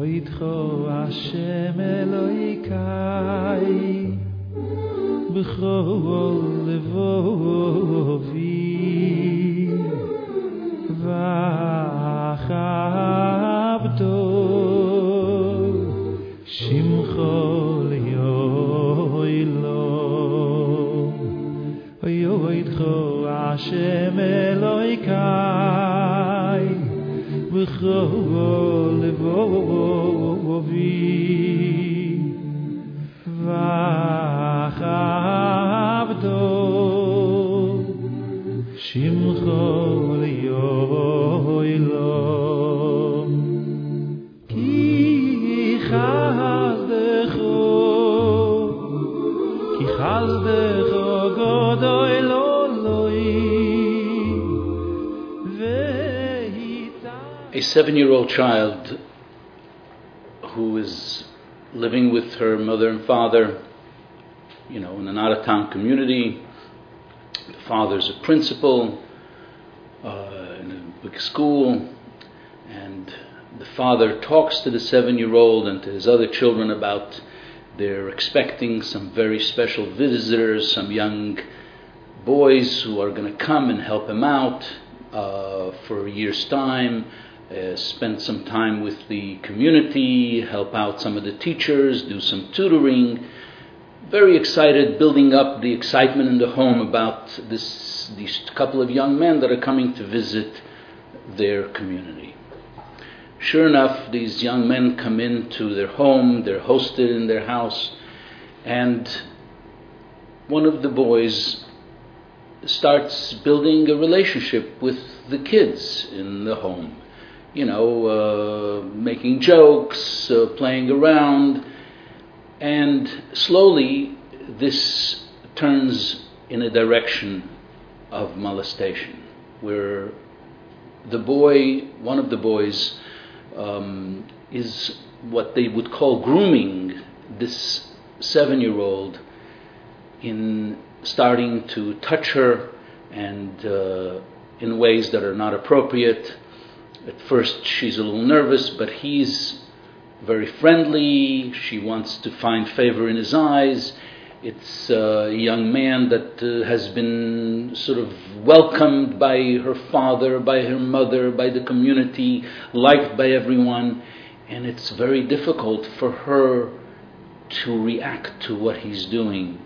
Hoidcho Hashem Eloikai B'chol levovi V'achabdo Shimcho liyoilo Hoidcho Hashem Eloikai B'chol levovi A seven year old child who is living with her mother and father, you know, in an out of town community. The father's a principal uh, in a big school, and the father talks to the seven year old and to his other children about they're expecting some very special visitors, some young boys who are going to come and help him out uh, for a year's time, uh, spend some time with the community, help out some of the teachers, do some tutoring. Very excited, building up the excitement in the home about this, these couple of young men that are coming to visit their community. Sure enough, these young men come into their home, they're hosted in their house, and one of the boys starts building a relationship with the kids in the home. You know, uh, making jokes, uh, playing around, and slowly this turns in a direction of molestation, where the boy, one of the boys, um, is what they would call grooming this seven year old in starting to touch her and uh, in ways that are not appropriate. At first, she's a little nervous, but he's very friendly. She wants to find favor in his eyes. It's a young man that uh, has been sort of welcomed by her father, by her mother, by the community, liked by everyone, and it's very difficult for her to react to what he's doing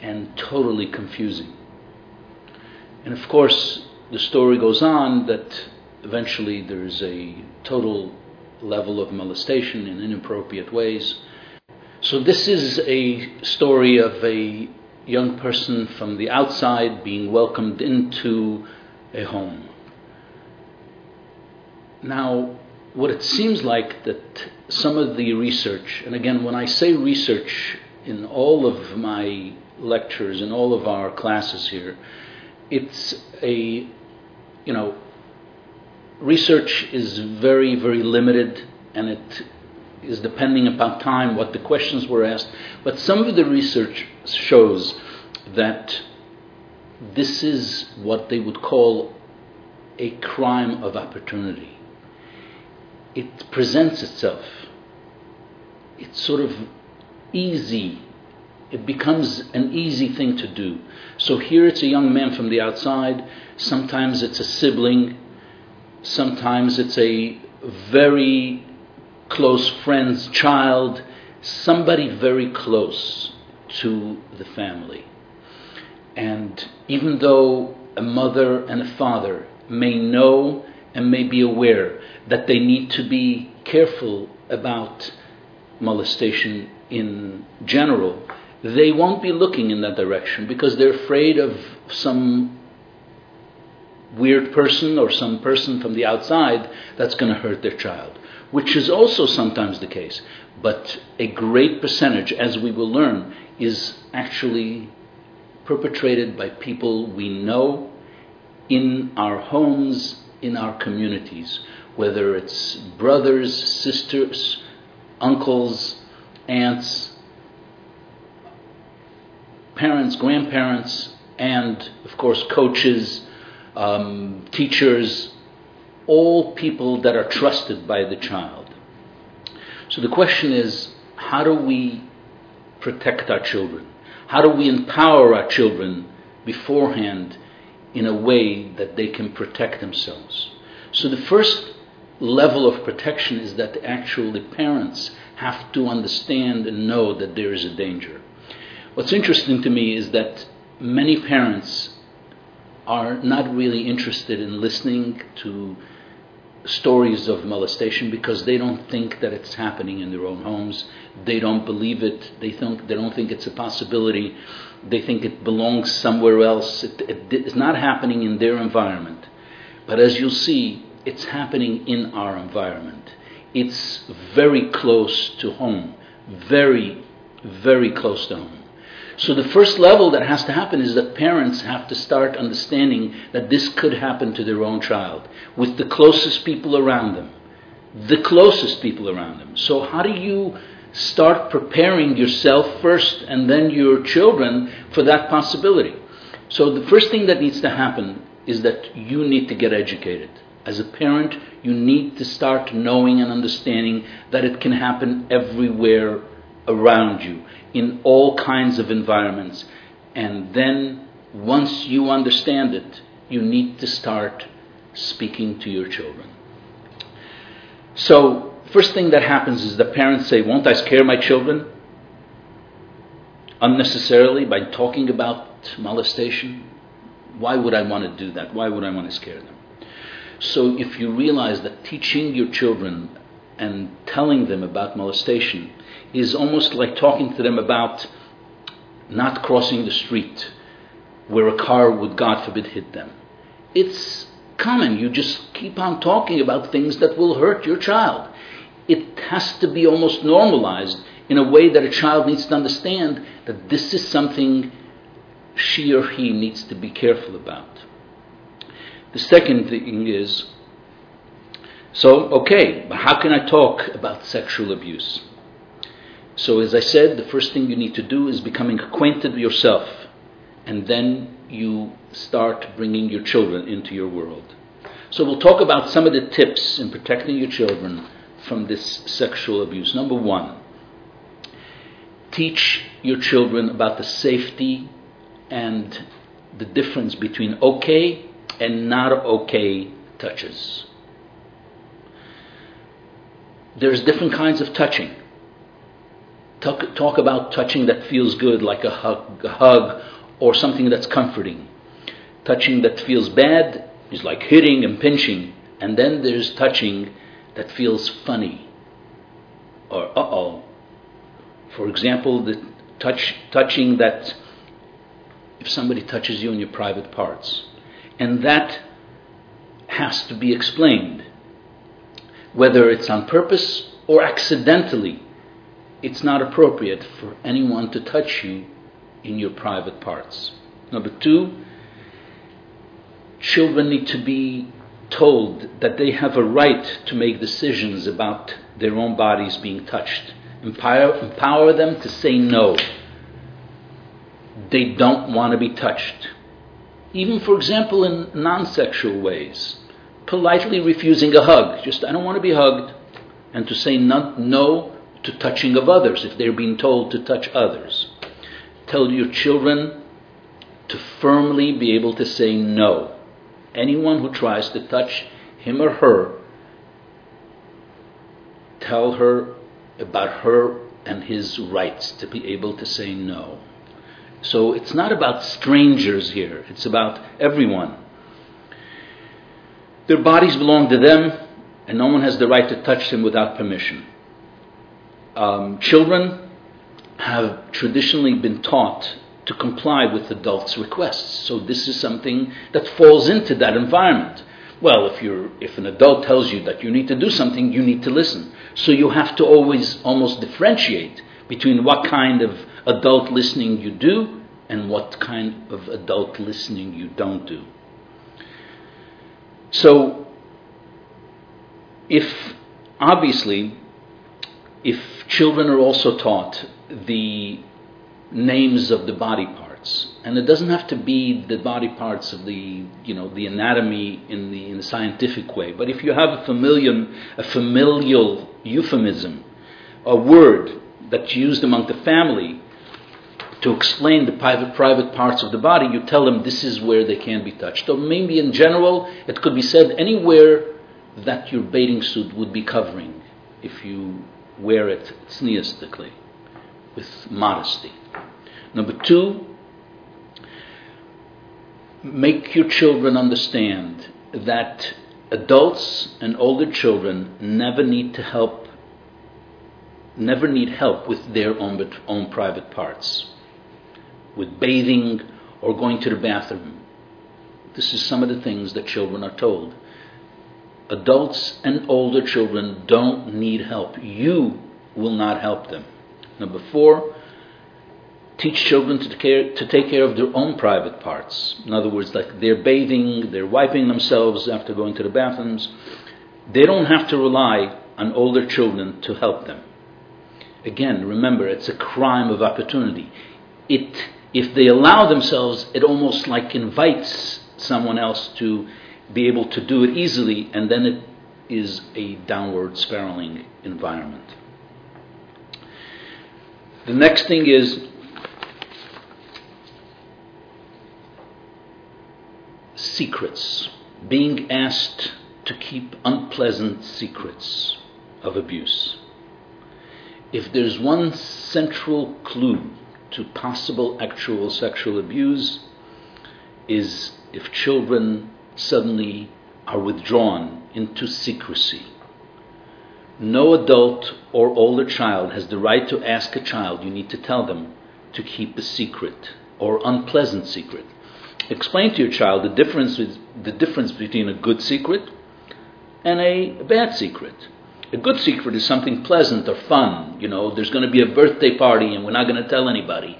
and totally confusing. And of course, the story goes on that eventually there's a total level of molestation in inappropriate ways. So, this is a story of a young person from the outside being welcomed into a home. Now, what it seems like that some of the research, and again, when I say research in all of my lectures, in all of our classes here, it's a, you know, research is very, very limited and it is depending upon time what the questions were asked. But some of the research shows that this is what they would call a crime of opportunity. It presents itself. It's sort of easy. It becomes an easy thing to do. So here it's a young man from the outside. Sometimes it's a sibling. Sometimes it's a very close friend's child. Somebody very close to the family. And even though a mother and a father may know and may be aware that they need to be careful about molestation in general, they won't be looking in that direction because they're afraid of some weird person or some person from the outside that's going to hurt their child, which is also sometimes the case. But a great percentage, as we will learn, is actually perpetrated by people we know in our homes, in our communities, whether it's brothers, sisters, uncles, aunts, parents, grandparents, and of course, coaches, um, teachers, all people that are trusted by the child. So the question is how do we protect our children? How do we empower our children beforehand in a way that they can protect themselves? So the first level of protection is that actually parents have to understand and know that there is a danger. What's interesting to me is that many parents are not really interested in listening to stories of molestation because they don't think that it's happening in their own homes. They don't believe it. They think they don't think it's a possibility. They think it belongs somewhere else. It, it, it's not happening in their environment. But as you'll see, it's happening in our environment. It's very close to home. Very, very close to home. So the first level that has to happen is that parents have to start understanding that this could happen to their own child with the closest people around them. The closest people around them. So how do you start preparing yourself first and then your children for that possibility? So the first thing that needs to happen is that you need to get educated. As a parent, you need to start knowing and understanding that it can happen everywhere around you in all kinds of environments. And then, once you understand it, you need to start speaking to your children. So, first thing that happens is the parents say, Won't I scare my children? Unnecessarily by talking about molestation? Why would I want to do that? Why would I want to scare them? So, if you realize that teaching your children and telling them about molestation is almost like talking to them about not crossing the street where a car would, God forbid, hit them. It's common. You just keep on talking about things that will hurt your child. It has to be almost normalized in a way that a child needs to understand that this is something she or he needs to be careful about. The second thing is so, okay, but how can I talk about sexual abuse? So, as I said, the first thing you need to do is becoming acquainted with yourself, and then you start bringing your children into your world. So, we'll talk about some of the tips in protecting your children from this sexual abuse. Number one, teach your children about the safety and the difference between okay and not okay touches. There's different kinds of touching. Talk, talk about touching that feels good, like a hug, a hug or something that's comforting. Touching that feels bad is like hitting and pinching. And then there's touching that feels funny or uh oh. For example, the touch, touching that if somebody touches you in your private parts. And that has to be explained. Whether it's on purpose or accidentally, it's not appropriate for anyone to touch you in your private parts. Number two, children need to be told that they have a right to make decisions about their own bodies being touched. Empower, empower them to say no. They don't want to be touched. Even, for example, in non sexual ways. Politely refusing a hug. Just, I don't want to be hugged. And to say no, no to touching of others if they're being told to touch others. Tell your children to firmly be able to say no. Anyone who tries to touch him or her, tell her about her and his rights to be able to say no. So it's not about strangers here, it's about everyone. Their bodies belong to them, and no one has the right to touch them without permission. Um, children have traditionally been taught to comply with adults' requests, so this is something that falls into that environment. Well, if you're if an adult tells you that you need to do something, you need to listen. So you have to always almost differentiate between what kind of adult listening you do and what kind of adult listening you don't do. So, if obviously, if children are also taught the names of the body parts, and it doesn't have to be the body parts of the you know the anatomy in the in the scientific way, but if you have a familial a familial euphemism a word that's used among the family to explain the private, private parts of the body, you tell them this is where they can be touched. So maybe in general, it could be said anywhere that your bathing suit would be covering if you wear it tzniistically, with modesty. Number two, make your children understand that adults and older children never need to help never need help with their own, own private parts with bathing or going to the bathroom this is some of the things that children are told adults and older children don't need help you will not help them number 4 teach children to, care, to take care of their own private parts. In other words, like they're bathing, they're wiping themselves after going to the bathrooms. They don't have to rely on older children to help them. Again, remember, it's a crime of opportunity. It, if they allow themselves, it almost like invites someone else to be able to do it easily, and then it is a downward spiraling environment. The next thing is secrets, being asked to keep unpleasant secrets of abuse. If there's one central clue to possible actual sexual abuse, is if children suddenly are withdrawn into secrecy. No adult or older child has the right to ask a child, you need to tell them, to keep a secret or unpleasant secret. Explain to your child the difference, the difference between a good secret and a bad secret. A good secret is something pleasant or fun. You know, there's going to be a birthday party and we're not going to tell anybody.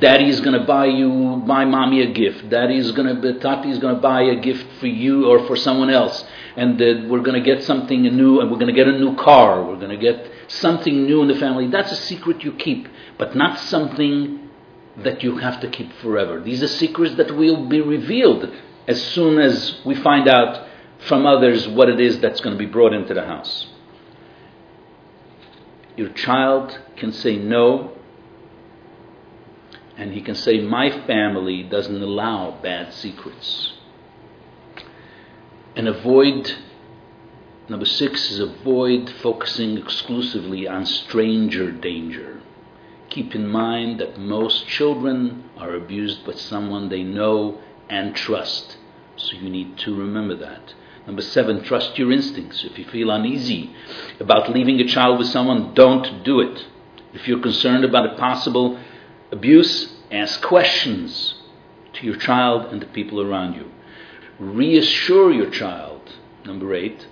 Daddy's going to buy you, buy mommy a gift. Daddy's going to, Tati's going to buy a gift for you or for someone else. And we're going to get something new and we're going to get a new car. We're going to get something new in the family. That's a secret you keep, but not something that you have to keep forever. These are secrets that will be revealed as soon as we find out from others what it is that's going to be brought into the house. Your child can say no, and he can say, My family doesn't allow bad secrets. And avoid, number six is avoid focusing exclusively on stranger danger. Keep in mind that most children are abused by someone they know and trust. So you need to remember that. Number seven, trust your instincts. If you feel uneasy about leaving a child with someone, don't do it. If you're concerned about a possible abuse, ask questions to your child and the people around you. Reassure your child, number eight,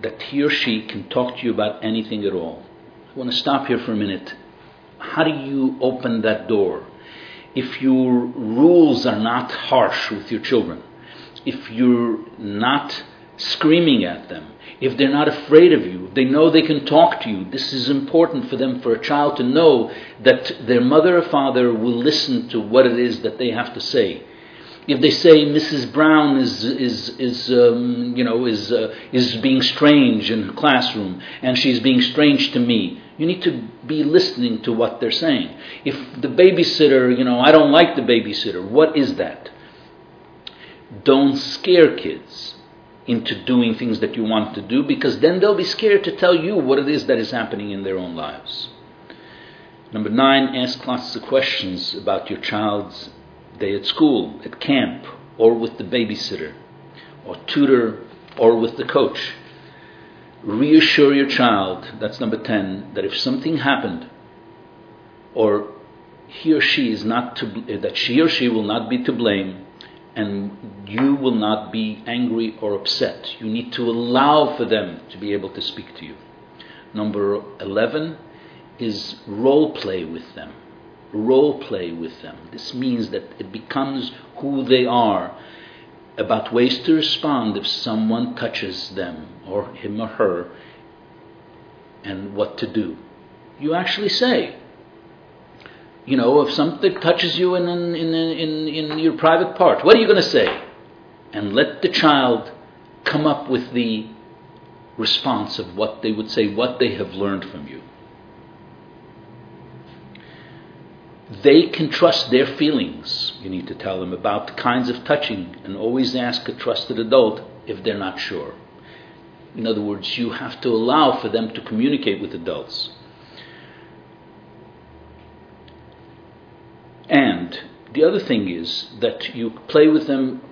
that he or she can talk to you about anything at all. I want to stop here for a minute. How do you open that door? If your rules are not harsh with your children, if you're not screaming at them, if they're not afraid of you, they know they can talk to you. This is important for them, for a child to know that their mother or father will listen to what it is that they have to say. If they say Mrs. Brown is is is um, you know is uh, is being strange in the classroom and she's being strange to me, you need to be listening to what they're saying. If the babysitter, you know, I don't like the babysitter. What is that? Don't scare kids into doing things that you want to do because then they'll be scared to tell you what it is that is happening in their own lives. Number nine, ask lots of questions about your child's day at school, at camp, or with the babysitter, or tutor, or with the coach. Reassure your child, that's number 10, that if something happened, or he or she is not to, that she or she will not be to blame, and you will not be angry or upset. You need to allow for them to be able to speak to you. Number 11 is role play with them. Role play with them. This means that it becomes who they are about ways to respond if someone touches them or him or her and what to do. You actually say, you know, if something touches you in, in, in, in, in your private part, what are you going to say? And let the child come up with the response of what they would say, what they have learned from you. They can trust their feelings, you need to tell them, about the kinds of touching, and always ask a trusted adult if they're not sure. In other words, you have to allow for them to communicate with adults. The other thing is that you play with them,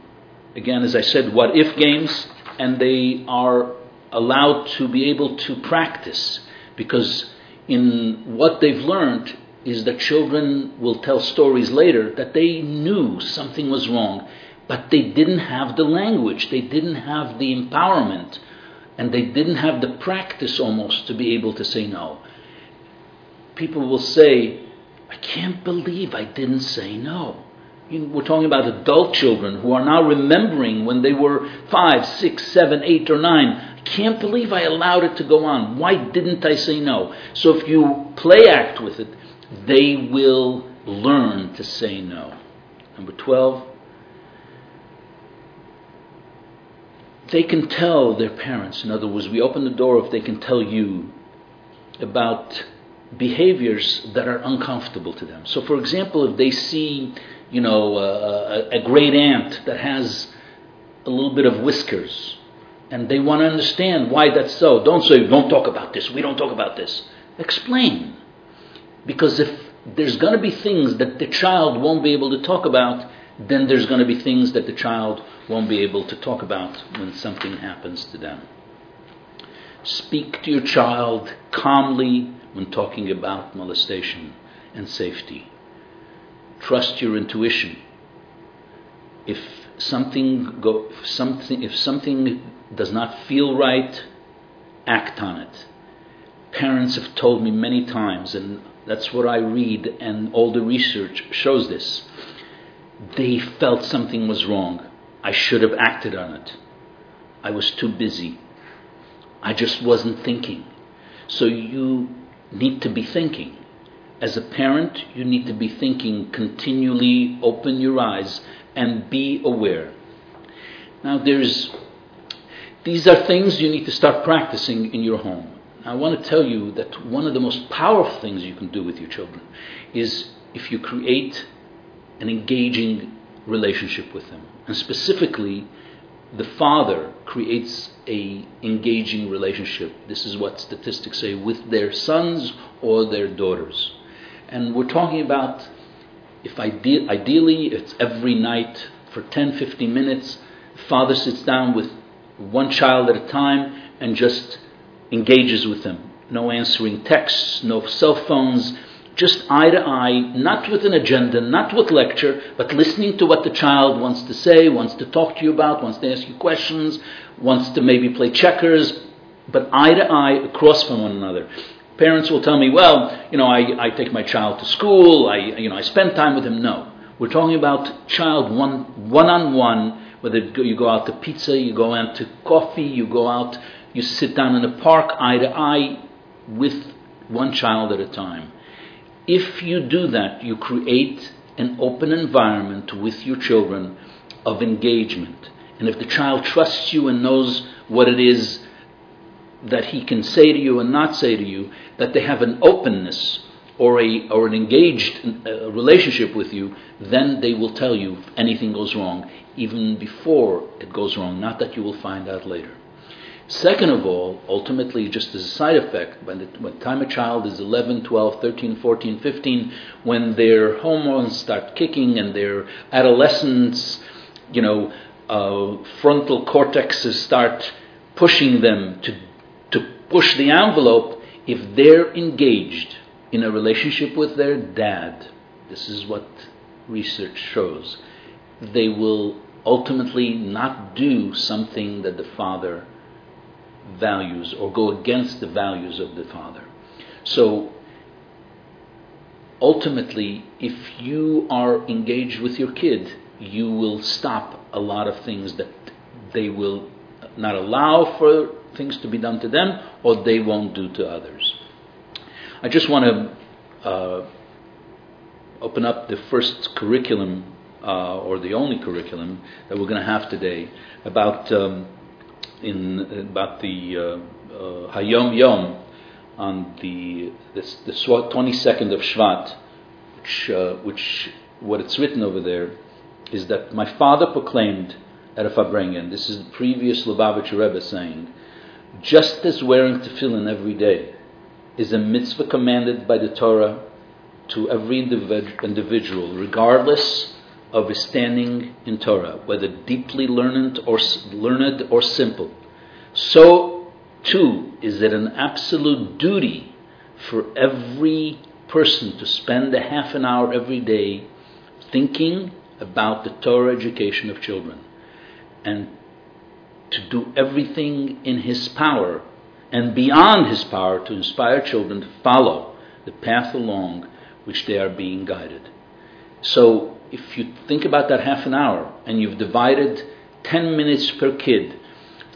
again, as I said, what if games, and they are allowed to be able to practice because in what they've learned is that children will tell stories later that they knew something was wrong, but they didn't have the language, they didn't have the empowerment, and they didn't have the practice almost to be able to say no. People will say, I can't believe I didn't say no. We're talking about adult children who are now remembering when they were five, six, seven, eight, or nine. I can't believe I allowed it to go on. Why didn't I say no? So if you play act with it, they will learn to say no. Number 12, they can tell their parents. In other words, we open the door if they can tell you about behaviors that are uncomfortable to them. So, for example, if they see, you know, a, a great aunt that has a little bit of whiskers, and they want to understand why that's so, don't say, don't talk about this, we don't talk about this. Explain. Because if there's going to be things that the child won't be able to talk about, then there's going to be things that the child won't be able to talk about when something happens to them. Speak to your child calmly when talking about molestation and safety. Trust your intuition. If something go, if something if something does not feel right, act on it. Parents have told me many times, and that's what I read, and all the research shows this. They felt something was wrong. I should have acted on it. I was too busy. I just wasn't thinking. So you need to be thinking. As a parent, you need to be thinking continually, open your eyes, and be aware. Now, there's, these are things you need to start practicing in your home. I want to tell you that one of the most powerful things you can do with your children is if you create an engaging relationship with them. And specifically, the father creates a engaging relationship. This is what statistics say with their sons or their daughters. And we're talking about if ide- ideally it's every night for 10 15 minutes father sits down with one child at a time and just engages with them no answering texts no cell phones just eye to eye, not with an agenda, not with lecture, but listening to what the child wants to say, wants to talk to you about, wants to ask you questions, wants to maybe play checkers, but eye to eye across from one another. Parents will tell me, well, you know, I, I take my child to school, I, you know, I spend time with him. No. We're talking about child one, one-on-one, whether you go out to pizza, you go out to coffee, you go out, you sit down in a park, eye to eye, with one child at a time. If you do that, you create an open environment with your children of engagement. And if the child trusts you and knows what it is that he can say to you and not say to you, that they have an openness or, a, or an engaged uh, relationship with you, then they will tell you if anything goes wrong, even before it goes wrong, not that you will find out later. Second of all, ultimately, just as a side effect, by the, when time a child is 11, 12, 13, 14, 15, when their hormones start kicking and their adolescence, you know, uh, frontal cortexes start pushing them to, to push the envelope, if they're engaged in a relationship with their dad, this is what research shows, they will ultimately not do something that the father values or go against the values of the father. So ultimately, if you are engaged with your kid, you will stop a lot of things that they will not allow for things to be done to them or they won't do to others. I just want to uh, open up the first curriculum uh, or the only curriculum that we're going to have today about. Um, in about the uh, uh, Hayom Yom on the, the 22nd of Shvat, which, uh, which what it's written over there is that my father proclaimed Farbrengen, this is the previous Lubavitcher Rebbe saying, just as wearing tefillin every day is a mitzvah commanded by the Torah to every individ- individual, regardless of his standing in Torah, whether deeply learned or, learned or simple, so too is it an absolute duty for every person to spend a half an hour every day thinking about the Torah education of children and to do everything in his power and beyond his power to inspire children to follow the path along which they are being guided. So, if you think about that half an hour and you've divided 10 minutes per kid,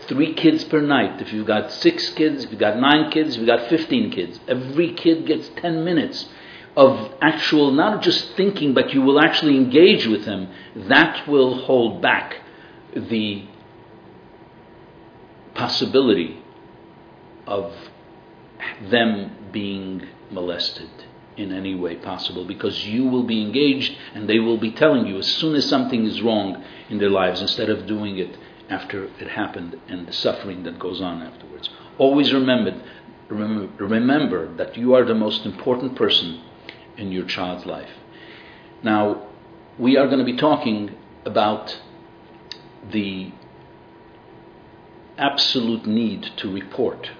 three kids per night, if you've got six kids, if you've got nine kids, if you've got 15 kids, every kid gets 10 minutes of actual, not just thinking, but you will actually engage with them, that will hold back the possibility of them being molested in any way possible because you will be engaged and they will be telling you as soon as something is wrong in their lives instead of doing it after it happened and the suffering that goes on afterwards. Always remember, remember, remember that you are the most important person in your child's life. Now, we are going to be talking about the absolute need to report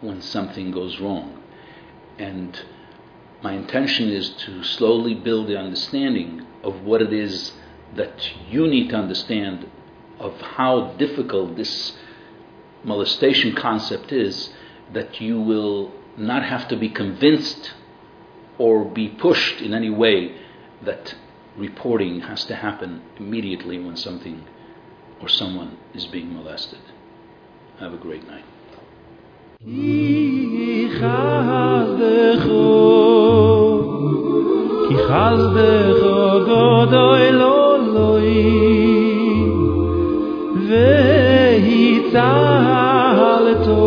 when something goes wrong. And my intention is to slowly build the understanding of what it is that you need to understand of how difficult this molestation concept is, that you will not have to be convinced or be pushed in any way that reporting has to happen immediately when something or someone is being molested. Have a great night. Chas becho god oil oloi Vehi tahal to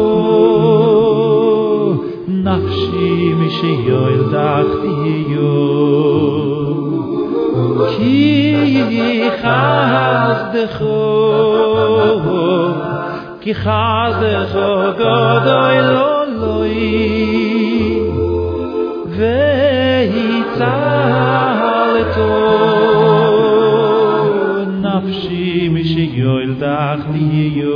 Nafshi mishi Ki chas becho Ki chas becho god נפשי משיגיול דח ליהיו.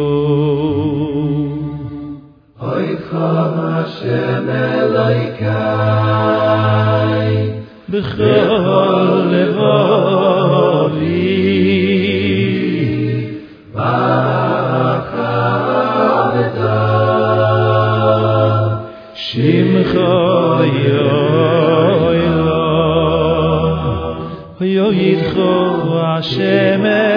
אוי חום השם אלוהי קאי, בכל לבובי, שמחו יוי לו, יוי לו, השמר